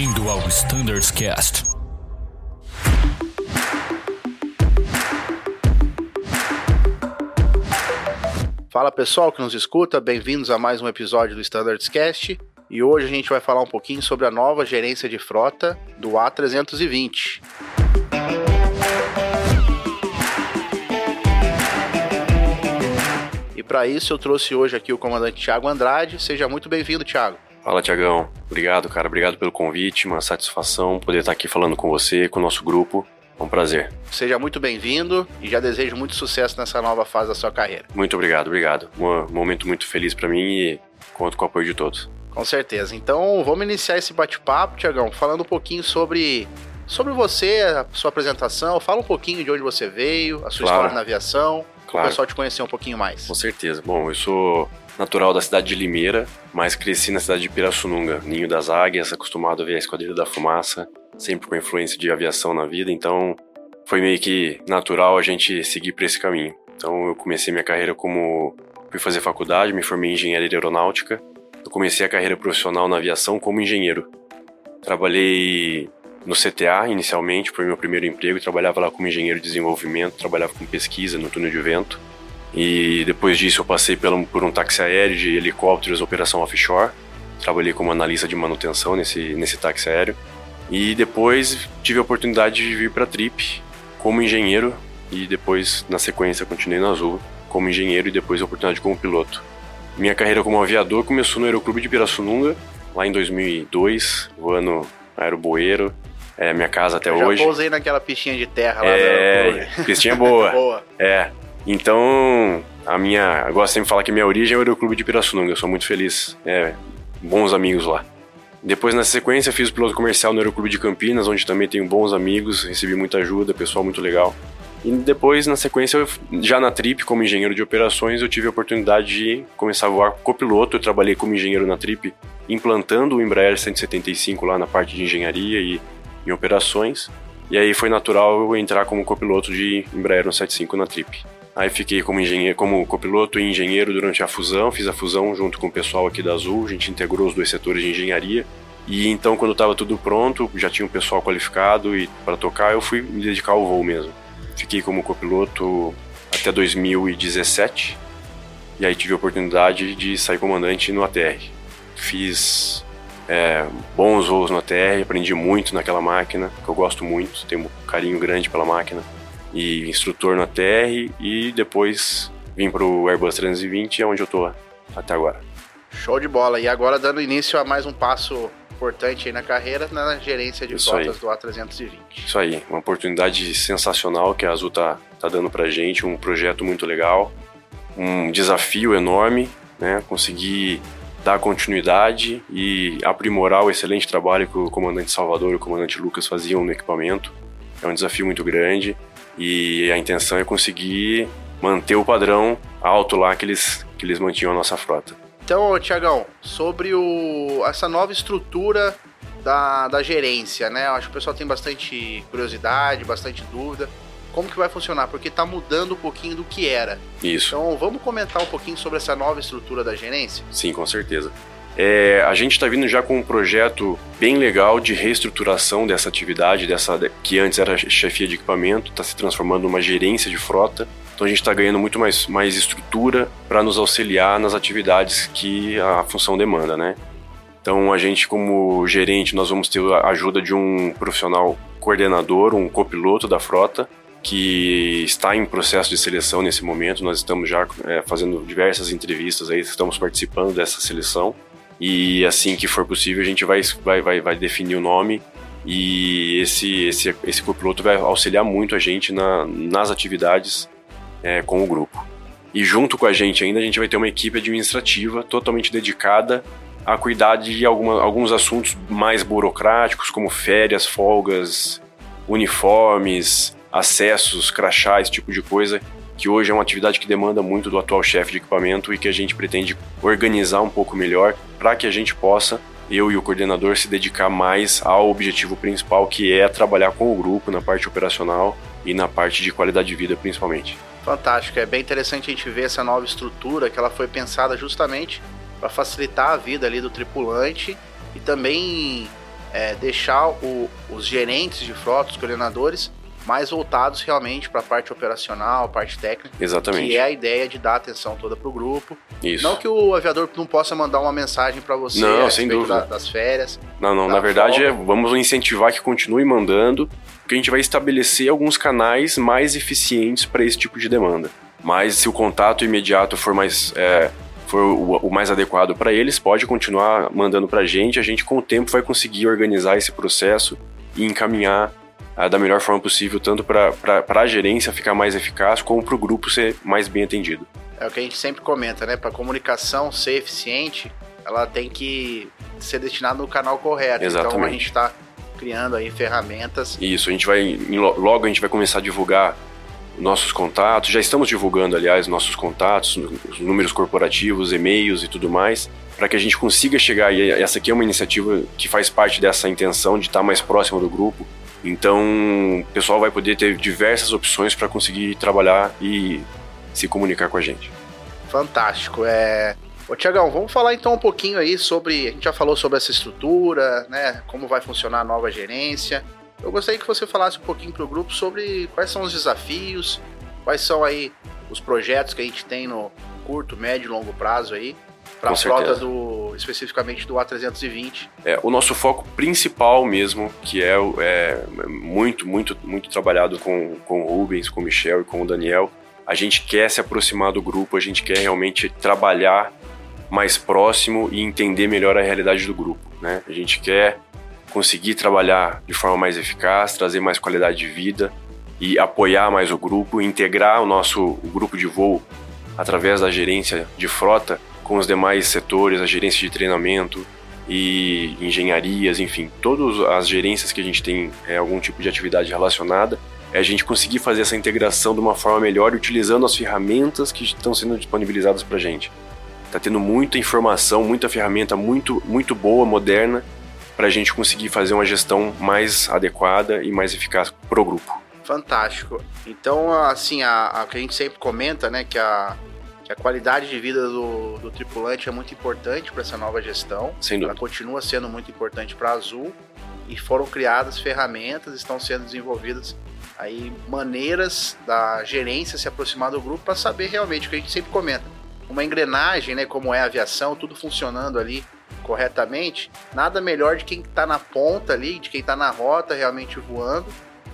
Bem-vindo ao Standards Cast. Fala pessoal que nos escuta, bem-vindos a mais um episódio do Standards Cast. E hoje a gente vai falar um pouquinho sobre a nova gerência de frota do A320. E para isso eu trouxe hoje aqui o comandante Tiago Andrade. Seja muito bem-vindo, Tiago. Fala, Tiagão. Obrigado, cara. Obrigado pelo convite. Uma satisfação poder estar aqui falando com você, com o nosso grupo. É um prazer. Seja muito bem-vindo e já desejo muito sucesso nessa nova fase da sua carreira. Muito obrigado, obrigado. Um momento muito feliz para mim e conto com o apoio de todos. Com certeza. Então, vamos iniciar esse bate-papo, Tiagão, falando um pouquinho sobre sobre você, a sua apresentação. Fala um pouquinho de onde você veio, a sua Claro. história na aviação, Claro. o pessoal te conhecer um pouquinho mais. Com certeza. Bom, eu sou natural da cidade de Limeira, mas cresci na cidade de Pirassununga, ninho das águias, acostumado a ver a Esquadrilha da Fumaça, sempre com influência de aviação na vida, então foi meio que natural a gente seguir por esse caminho. Então eu comecei minha carreira como fui fazer faculdade, me formei em engenharia aeronáutica. Eu comecei a carreira profissional na aviação como engenheiro. Trabalhei no CTA inicialmente, foi meu primeiro emprego, trabalhava lá como engenheiro de desenvolvimento, trabalhava com pesquisa no túnel de vento. E depois disso eu passei por um táxi aéreo de helicópteros operação offshore. Trabalhei como analista de manutenção nesse, nesse táxi aéreo. E depois tive a oportunidade de vir para a Trip como engenheiro e depois na sequência continuei na Azul como engenheiro e depois a oportunidade como piloto. Minha carreira como aviador começou no Aeroclube de Pirassununga, lá em 2002, voando aeroboeiro, é minha casa até Eu já hoje. pousei naquela pistinha de terra lá do É, aeroporto. pistinha boa. Boa. É. Então, a minha. Eu gosto sempre de falar que minha origem é o Aeroclube de Pirassununga. Eu sou muito feliz. É, bons amigos lá. Depois, na sequência, fiz o piloto comercial no Aeroclube de Campinas, onde também tenho bons amigos, recebi muita ajuda, pessoal muito legal. E depois, na sequência, eu- já na Trip, como engenheiro de operações, eu tive a oportunidade de começar a voar copiloto. Eu trabalhei como engenheiro na Trip, implantando o Embraer 175 lá na parte de engenharia e em operações. E aí foi natural eu entrar como copiloto de Embraer 175 na Trip. Aí fiquei como engenheiro, como copiloto e engenheiro durante a fusão, fiz a fusão junto com o pessoal aqui da Azul, a gente integrou os dois setores de engenharia. E então quando estava tudo pronto, já tinha um pessoal qualificado e para tocar, eu fui me dedicar ao voo mesmo. Fiquei como copiloto até 2017. E aí tive a oportunidade de sair comandante no ATR. Fiz é, bons voos no ATR, aprendi muito naquela máquina, que eu gosto muito, tenho um carinho grande pela máquina. E instrutor no ATR e depois vim pro Airbus 320, é onde eu tô até agora. Show de bola. E agora dando início a mais um passo importante aí na carreira, na gerência de Isso frotas do A320. Isso aí, uma oportunidade sensacional que a Azul tá, tá dando pra gente, um projeto muito legal, um desafio enorme, né? Conseguir dar continuidade e aprimorar o excelente trabalho que o comandante Salvador e o comandante Lucas faziam no equipamento. É um desafio muito grande e a intenção é conseguir manter o padrão alto lá que eles, que eles mantinham a nossa frota. Então, Tiagão, sobre o, essa nova estrutura da, da gerência, né? Eu acho que o pessoal tem bastante curiosidade, bastante dúvida. Como que vai funcionar? Porque tá mudando um pouquinho do que era. Isso. Então, vamos comentar um pouquinho sobre essa nova estrutura da gerência? Sim, com certeza. É, a gente está vindo já com um projeto bem legal de reestruturação dessa atividade, dessa que antes era chefia de equipamento, está se transformando numa gerência de frota. Então a gente está ganhando muito mais, mais estrutura para nos auxiliar nas atividades que a função demanda, né? Então a gente como gerente nós vamos ter a ajuda de um profissional coordenador, um copiloto da frota que está em processo de seleção nesse momento. Nós estamos já é, fazendo diversas entrevistas aí, estamos participando dessa seleção e assim que for possível a gente vai, vai, vai, vai definir o nome e esse, esse, esse copiloto vai auxiliar muito a gente na, nas atividades é, com o grupo. E junto com a gente ainda a gente vai ter uma equipe administrativa totalmente dedicada a cuidar de alguma, alguns assuntos mais burocráticos, como férias, folgas, uniformes, acessos, crachá, esse tipo de coisa, que hoje é uma atividade que demanda muito do atual chefe de equipamento e que a gente pretende organizar um pouco melhor para que a gente possa, eu e o coordenador, se dedicar mais ao objetivo principal, que é trabalhar com o grupo na parte operacional e na parte de qualidade de vida, principalmente. Fantástico, é bem interessante a gente ver essa nova estrutura que ela foi pensada justamente para facilitar a vida ali do tripulante e também é, deixar o, os gerentes de frota, os coordenadores, mais voltados realmente para a parte operacional, parte técnica. Exatamente. Que é a ideia de dar atenção toda para o grupo. Isso. Não que o aviador não possa mandar uma mensagem para você não, sem dúvida. Da, das férias. Não, não. Na verdade, é, vamos incentivar que continue mandando, porque a gente vai estabelecer alguns canais mais eficientes para esse tipo de demanda. Mas se o contato imediato for mais é, for o, o, mais adequado para eles, pode continuar mandando para a gente. A gente com o tempo vai conseguir organizar esse processo e encaminhar da melhor forma possível, tanto para a gerência ficar mais eficaz, como para o grupo ser mais bem atendido. É o que a gente sempre comenta, né? Para a comunicação ser eficiente, ela tem que ser destinada no canal correto. Exatamente. Então a gente está criando aí ferramentas. Isso, a gente vai logo a gente vai começar a divulgar nossos contatos. Já estamos divulgando, aliás, nossos contatos, os números corporativos, e-mails e tudo mais, para que a gente consiga chegar. E essa aqui é uma iniciativa que faz parte dessa intenção de estar mais próximo do grupo. Então, o pessoal vai poder ter diversas opções para conseguir trabalhar e se comunicar com a gente. Fantástico. É... Ô, Tiagão, vamos falar então um pouquinho aí sobre. A gente já falou sobre essa estrutura, né? Como vai funcionar a nova gerência. Eu gostaria que você falasse um pouquinho para o grupo sobre quais são os desafios, quais são aí os projetos que a gente tem no curto, médio e longo prazo aí para a frota do especificamente do A320. É, o nosso foco principal mesmo, que é, é muito, muito, muito trabalhado com, com o Rubens, com o Michel e com o Daniel, a gente quer se aproximar do grupo, a gente quer realmente trabalhar mais próximo e entender melhor a realidade do grupo. Né? A gente quer conseguir trabalhar de forma mais eficaz, trazer mais qualidade de vida e apoiar mais o grupo, integrar o nosso o grupo de voo através da gerência de frota com os demais setores, a gerência de treinamento e engenharias, enfim, todas as gerências que a gente tem é, algum tipo de atividade relacionada, é a gente conseguir fazer essa integração de uma forma melhor utilizando as ferramentas que estão sendo disponibilizadas para a gente. Está tendo muita informação, muita ferramenta muito, muito boa, moderna, para a gente conseguir fazer uma gestão mais adequada e mais eficaz para o grupo. Fantástico. Então, assim, a, a, que a gente sempre comenta, né, que a, que a qualidade de vida do, do tripulante é muito importante para essa nova gestão. Sem dúvida. Ela continua sendo muito importante para a Azul e foram criadas ferramentas, estão sendo desenvolvidas aí maneiras da gerência se aproximar do grupo para saber realmente o que a gente sempre comenta. Uma engrenagem, né, como é a aviação, tudo funcionando ali corretamente, nada melhor de quem está na ponta ali, de quem está na rota realmente voando,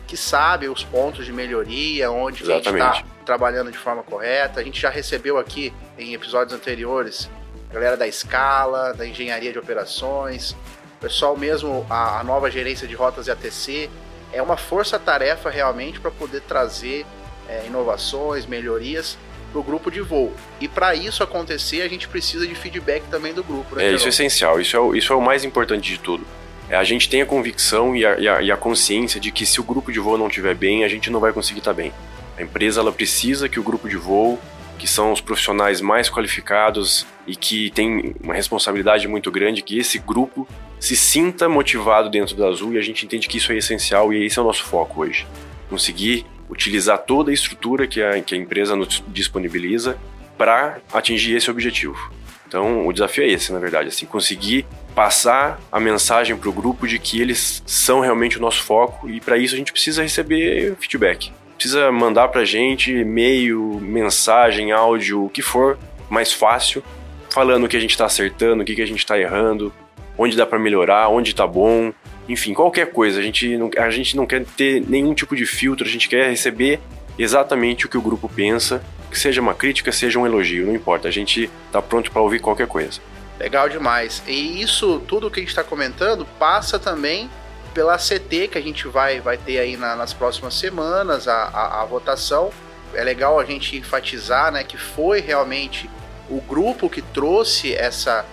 que sabe os pontos de melhoria, onde a gente está trabalhando de forma correta. A gente já recebeu aqui em episódios anteriores a galera da escala, da engenharia de operações, o pessoal mesmo, a, a nova gerência de rotas e ATC. É uma força-tarefa realmente para poder trazer é, inovações, melhorias para o grupo de voo. E para isso acontecer, a gente precisa de feedback também do grupo. Né, é, isso é essencial, isso é, o, isso é o mais importante de tudo. É, a gente tem a convicção e a, e, a, e a, consciência de que se o grupo de voo não estiver bem, a gente não vai conseguir estar tá bem. A empresa ela precisa que o grupo de voo, que são os profissionais mais qualificados e que tem uma responsabilidade muito grande, que esse grupo se sinta motivado dentro da Azul e a gente entende que isso é essencial e esse é o nosso foco hoje. Conseguir utilizar toda a estrutura que a, que a empresa nos disponibiliza para atingir esse objetivo. Então, o desafio é esse, na verdade, assim, conseguir passar a mensagem para o grupo de que eles são realmente o nosso foco e para isso a gente precisa receber feedback. Precisa mandar para a gente e-mail, mensagem, áudio, o que for mais fácil, falando o que a gente está acertando, o que, que a gente está errando, onde dá para melhorar, onde está bom, enfim, qualquer coisa. A gente, não, a gente não quer ter nenhum tipo de filtro, a gente quer receber exatamente o que o grupo pensa, que seja uma crítica, seja um elogio, não importa. A gente está pronto para ouvir qualquer coisa. Legal demais. E isso, tudo que a gente está comentando, passa também pela CT que a gente vai, vai ter aí na, nas próximas semanas, a, a, a, votação. É legal a gente enfatizar né, que foi realmente o grupo que trouxe essa,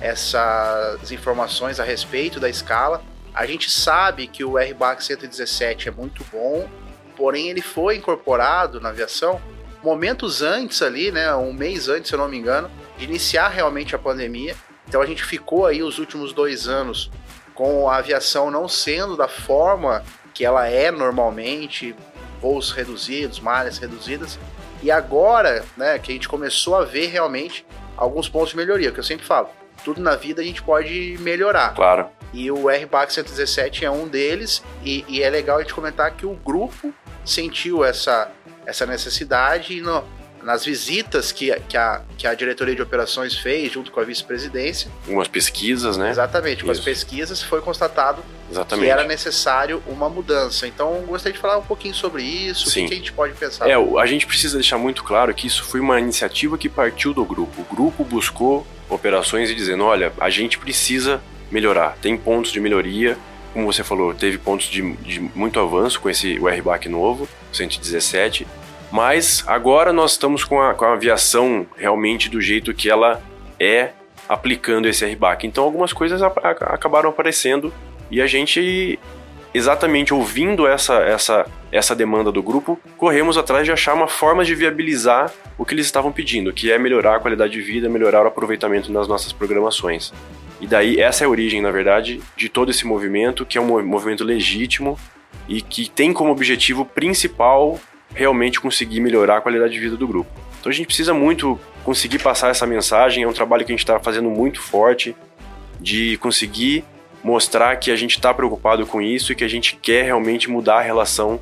essas informações a respeito da escala. A gente sabe que o RBAC 117 é muito bom, porém ele foi incorporado na aviação momentos antes ali, né, um mês antes, se eu não me engano, de iniciar realmente a pandemia. Então a gente ficou aí os últimos dois anos com a aviação não sendo da forma que ela é normalmente, voos reduzidos, malhas reduzidas. E agora, né, que a gente começou a ver realmente alguns pontos de melhoria, que eu sempre falo, tudo na vida a gente pode melhorar. Claro. E o RBAC 117 é um deles, e, e, é legal a gente comentar que o grupo sentiu essa, essa necessidade e no, nas visitas que, que, a, que a diretoria de operações fez junto com a vice-presidência. Umas pesquisas, né? Exatamente, com as pesquisas foi constatado Exatamente. que era necessário uma mudança. Então, gostaria de falar um pouquinho sobre isso, Sim. o que, a gente pode pensar. É, a gente precisa deixar muito claro que isso foi uma iniciativa que partiu do grupo. O grupo buscou operações e dizendo, olha, a gente precisa melhorar, tem pontos de melhoria, como você falou, teve pontos de, de muito avanço com esse RBAC novo, 117, mas agora nós estamos com a, com a aviação realmente do jeito que ela é aplicando esse RBAC. Então algumas coisas a, a, acabaram aparecendo e a gente, exatamente ouvindo essa, essa, essa demanda do grupo, corremos atrás de achar uma forma de viabilizar o que eles estavam pedindo, que é melhorar a qualidade de vida, melhorar o aproveitamento nas nossas programações. E daí essa é a origem, na verdade, de todo esse movimento, que é um movimento legítimo e que tem como objetivo principal realmente conseguir melhorar a qualidade de vida do grupo. Então a gente precisa muito conseguir passar essa mensagem, é um trabalho que a gente está fazendo muito forte, de conseguir mostrar que a gente está preocupado com isso e que a gente quer realmente mudar a relação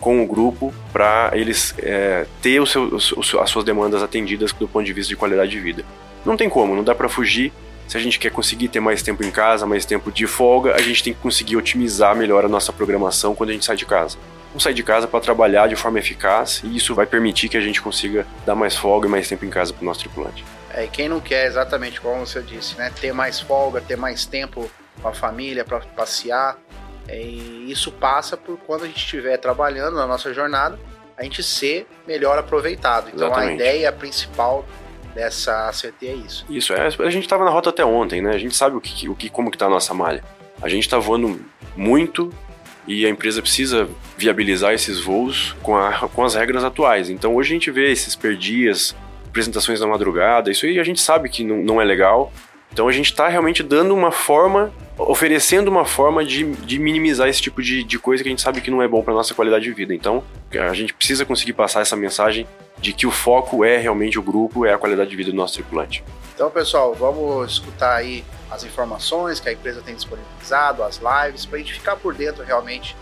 com o grupo para eles é, ter seu, as suas demandas atendidas do ponto de vista de qualidade de vida. Não tem como, não dá para fugir. Se a gente quer conseguir ter mais tempo em casa, mais tempo de folga, a gente tem que conseguir otimizar melhor a nossa programação quando a gente sai de casa. Vamos sair de casa para trabalhar de forma eficaz e isso vai permitir que a gente consiga dar mais folga e mais tempo em casa para o nosso tripulante. É, e quem não quer exatamente como você disse, né, ter mais folga, ter mais tempo com a família para passear, é, e isso passa por quando a gente estiver trabalhando na nossa jornada, a gente ser melhor aproveitado. Então Exatamente. a ideia principal dessa ACT é isso. Isso, é, a gente estava na rota até ontem, né? A gente sabe o que, o que como que tá a nossa malha. A gente está voando muito e a empresa precisa viabilizar esses voos com, a, com as regras atuais. Então hoje a gente vê esses perdias, apresentações da madrugada, isso aí a gente sabe que não, não é legal. Então a gente está realmente dando uma forma oferecendo uma forma de, de minimizar esse tipo de, de coisa que a gente sabe que não é bom para nossa qualidade de vida. Então, a gente precisa conseguir passar essa mensagem de que o foco é realmente o grupo, é a qualidade de vida do nosso tripulante. Então, pessoal, vamos escutar aí as informações que a empresa tem disponibilizado, as lives, para a gente ficar por dentro realmente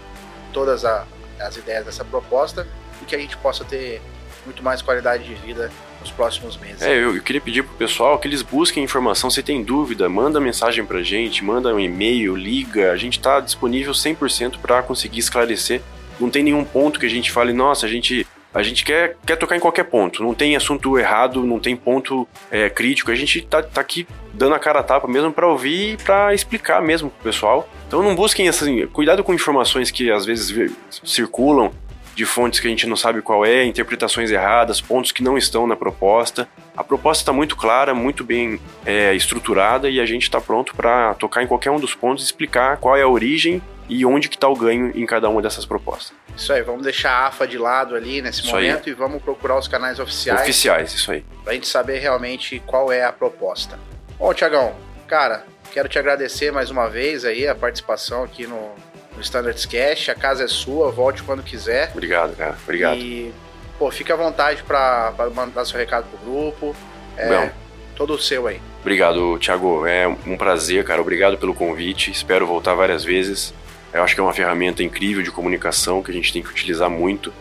todas a, as ideias dessa proposta e que a gente possa ter muito mais qualidade de vida nos próximos meses. É, eu, eu queria pedir pro pessoal que eles busquem informação. Se tem dúvida, manda mensagem pra gente, manda um e-mail, liga. A gente tá disponível 100% para conseguir esclarecer. Não tem nenhum ponto que a gente fale, nossa, a gente a gente quer, quer tocar em qualquer ponto. Não tem assunto errado, não tem ponto é, crítico. A gente tá, tá aqui dando a cara a tapa mesmo para ouvir e para explicar mesmo pro pessoal. Então não busquem assim, cuidado com informações que às vezes circulam de fontes que a gente não sabe qual é, interpretações erradas, pontos que não estão na proposta. A proposta está muito clara, muito bem é, estruturada e a gente está pronto para tocar em qualquer um dos pontos e explicar qual é a origem e onde que está o ganho em cada uma dessas propostas. Isso aí, vamos deixar a AFA de lado ali nesse isso momento aí. e vamos procurar os canais oficiais. Oficiais, isso aí. Para a gente saber realmente qual é a proposta. Bom, Tiagão, cara, quero te agradecer mais uma vez aí a participação aqui no, no Standards Cash. A casa é sua, volte quando quiser. Obrigado, cara. Obrigado. E, pô, fique à vontade para mandar seu recado pro grupo. É, Bom, todo o seu aí. Obrigado, Thiago. É um prazer, cara. Obrigado pelo convite. Espero voltar várias vezes. Eu acho que é uma ferramenta incrível de comunicação que a gente tem que utilizar muito.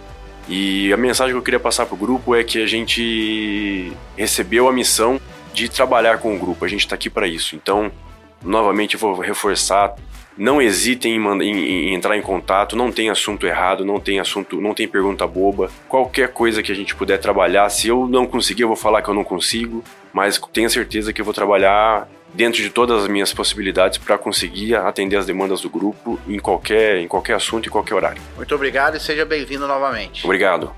E a mensagem que eu queria passar pro grupo é que a gente recebeu a missão de trabalhar com o grupo. A gente está aqui para isso. Então, novamente, vou reforçar não hesitem em, em, em, entrar em contato, não tem assunto errado, não tem assunto, não tem pergunta boba. Qualquer coisa que a gente puder trabalhar, se eu não conseguir, eu vou falar que eu não consigo, mas tenha certeza que eu vou trabalhar dentro de todas as minhas possibilidades para conseguir atender as demandas do grupo em qualquer, em qualquer assunto e qualquer horário. Muito obrigado e seja bem-vindo novamente. Obrigado.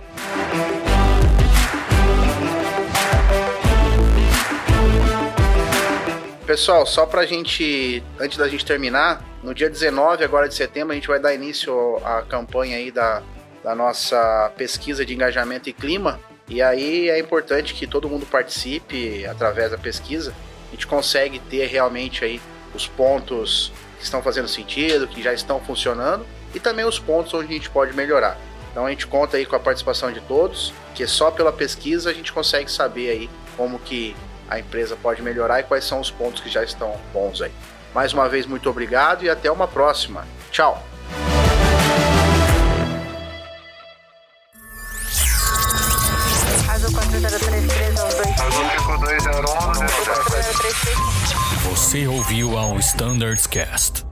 Pessoal, só pra gente, antes da gente terminar, no dia 19 agora de setembro a gente vai dar início à campanha aí da, da nossa pesquisa de engajamento e clima. E aí é importante que todo mundo participe através da pesquisa. A gente consegue ter realmente aí os pontos que estão fazendo sentido, que já estão funcionando, e também os pontos onde a gente pode melhorar. Então a gente conta aí com a participação de todos, que só pela pesquisa a gente consegue saber aí como que a empresa pode melhorar e quais são os pontos que já estão bons aí. Mais uma vez, muito obrigado e até uma próxima. Tchau! Você ouviu ao Standards Cast.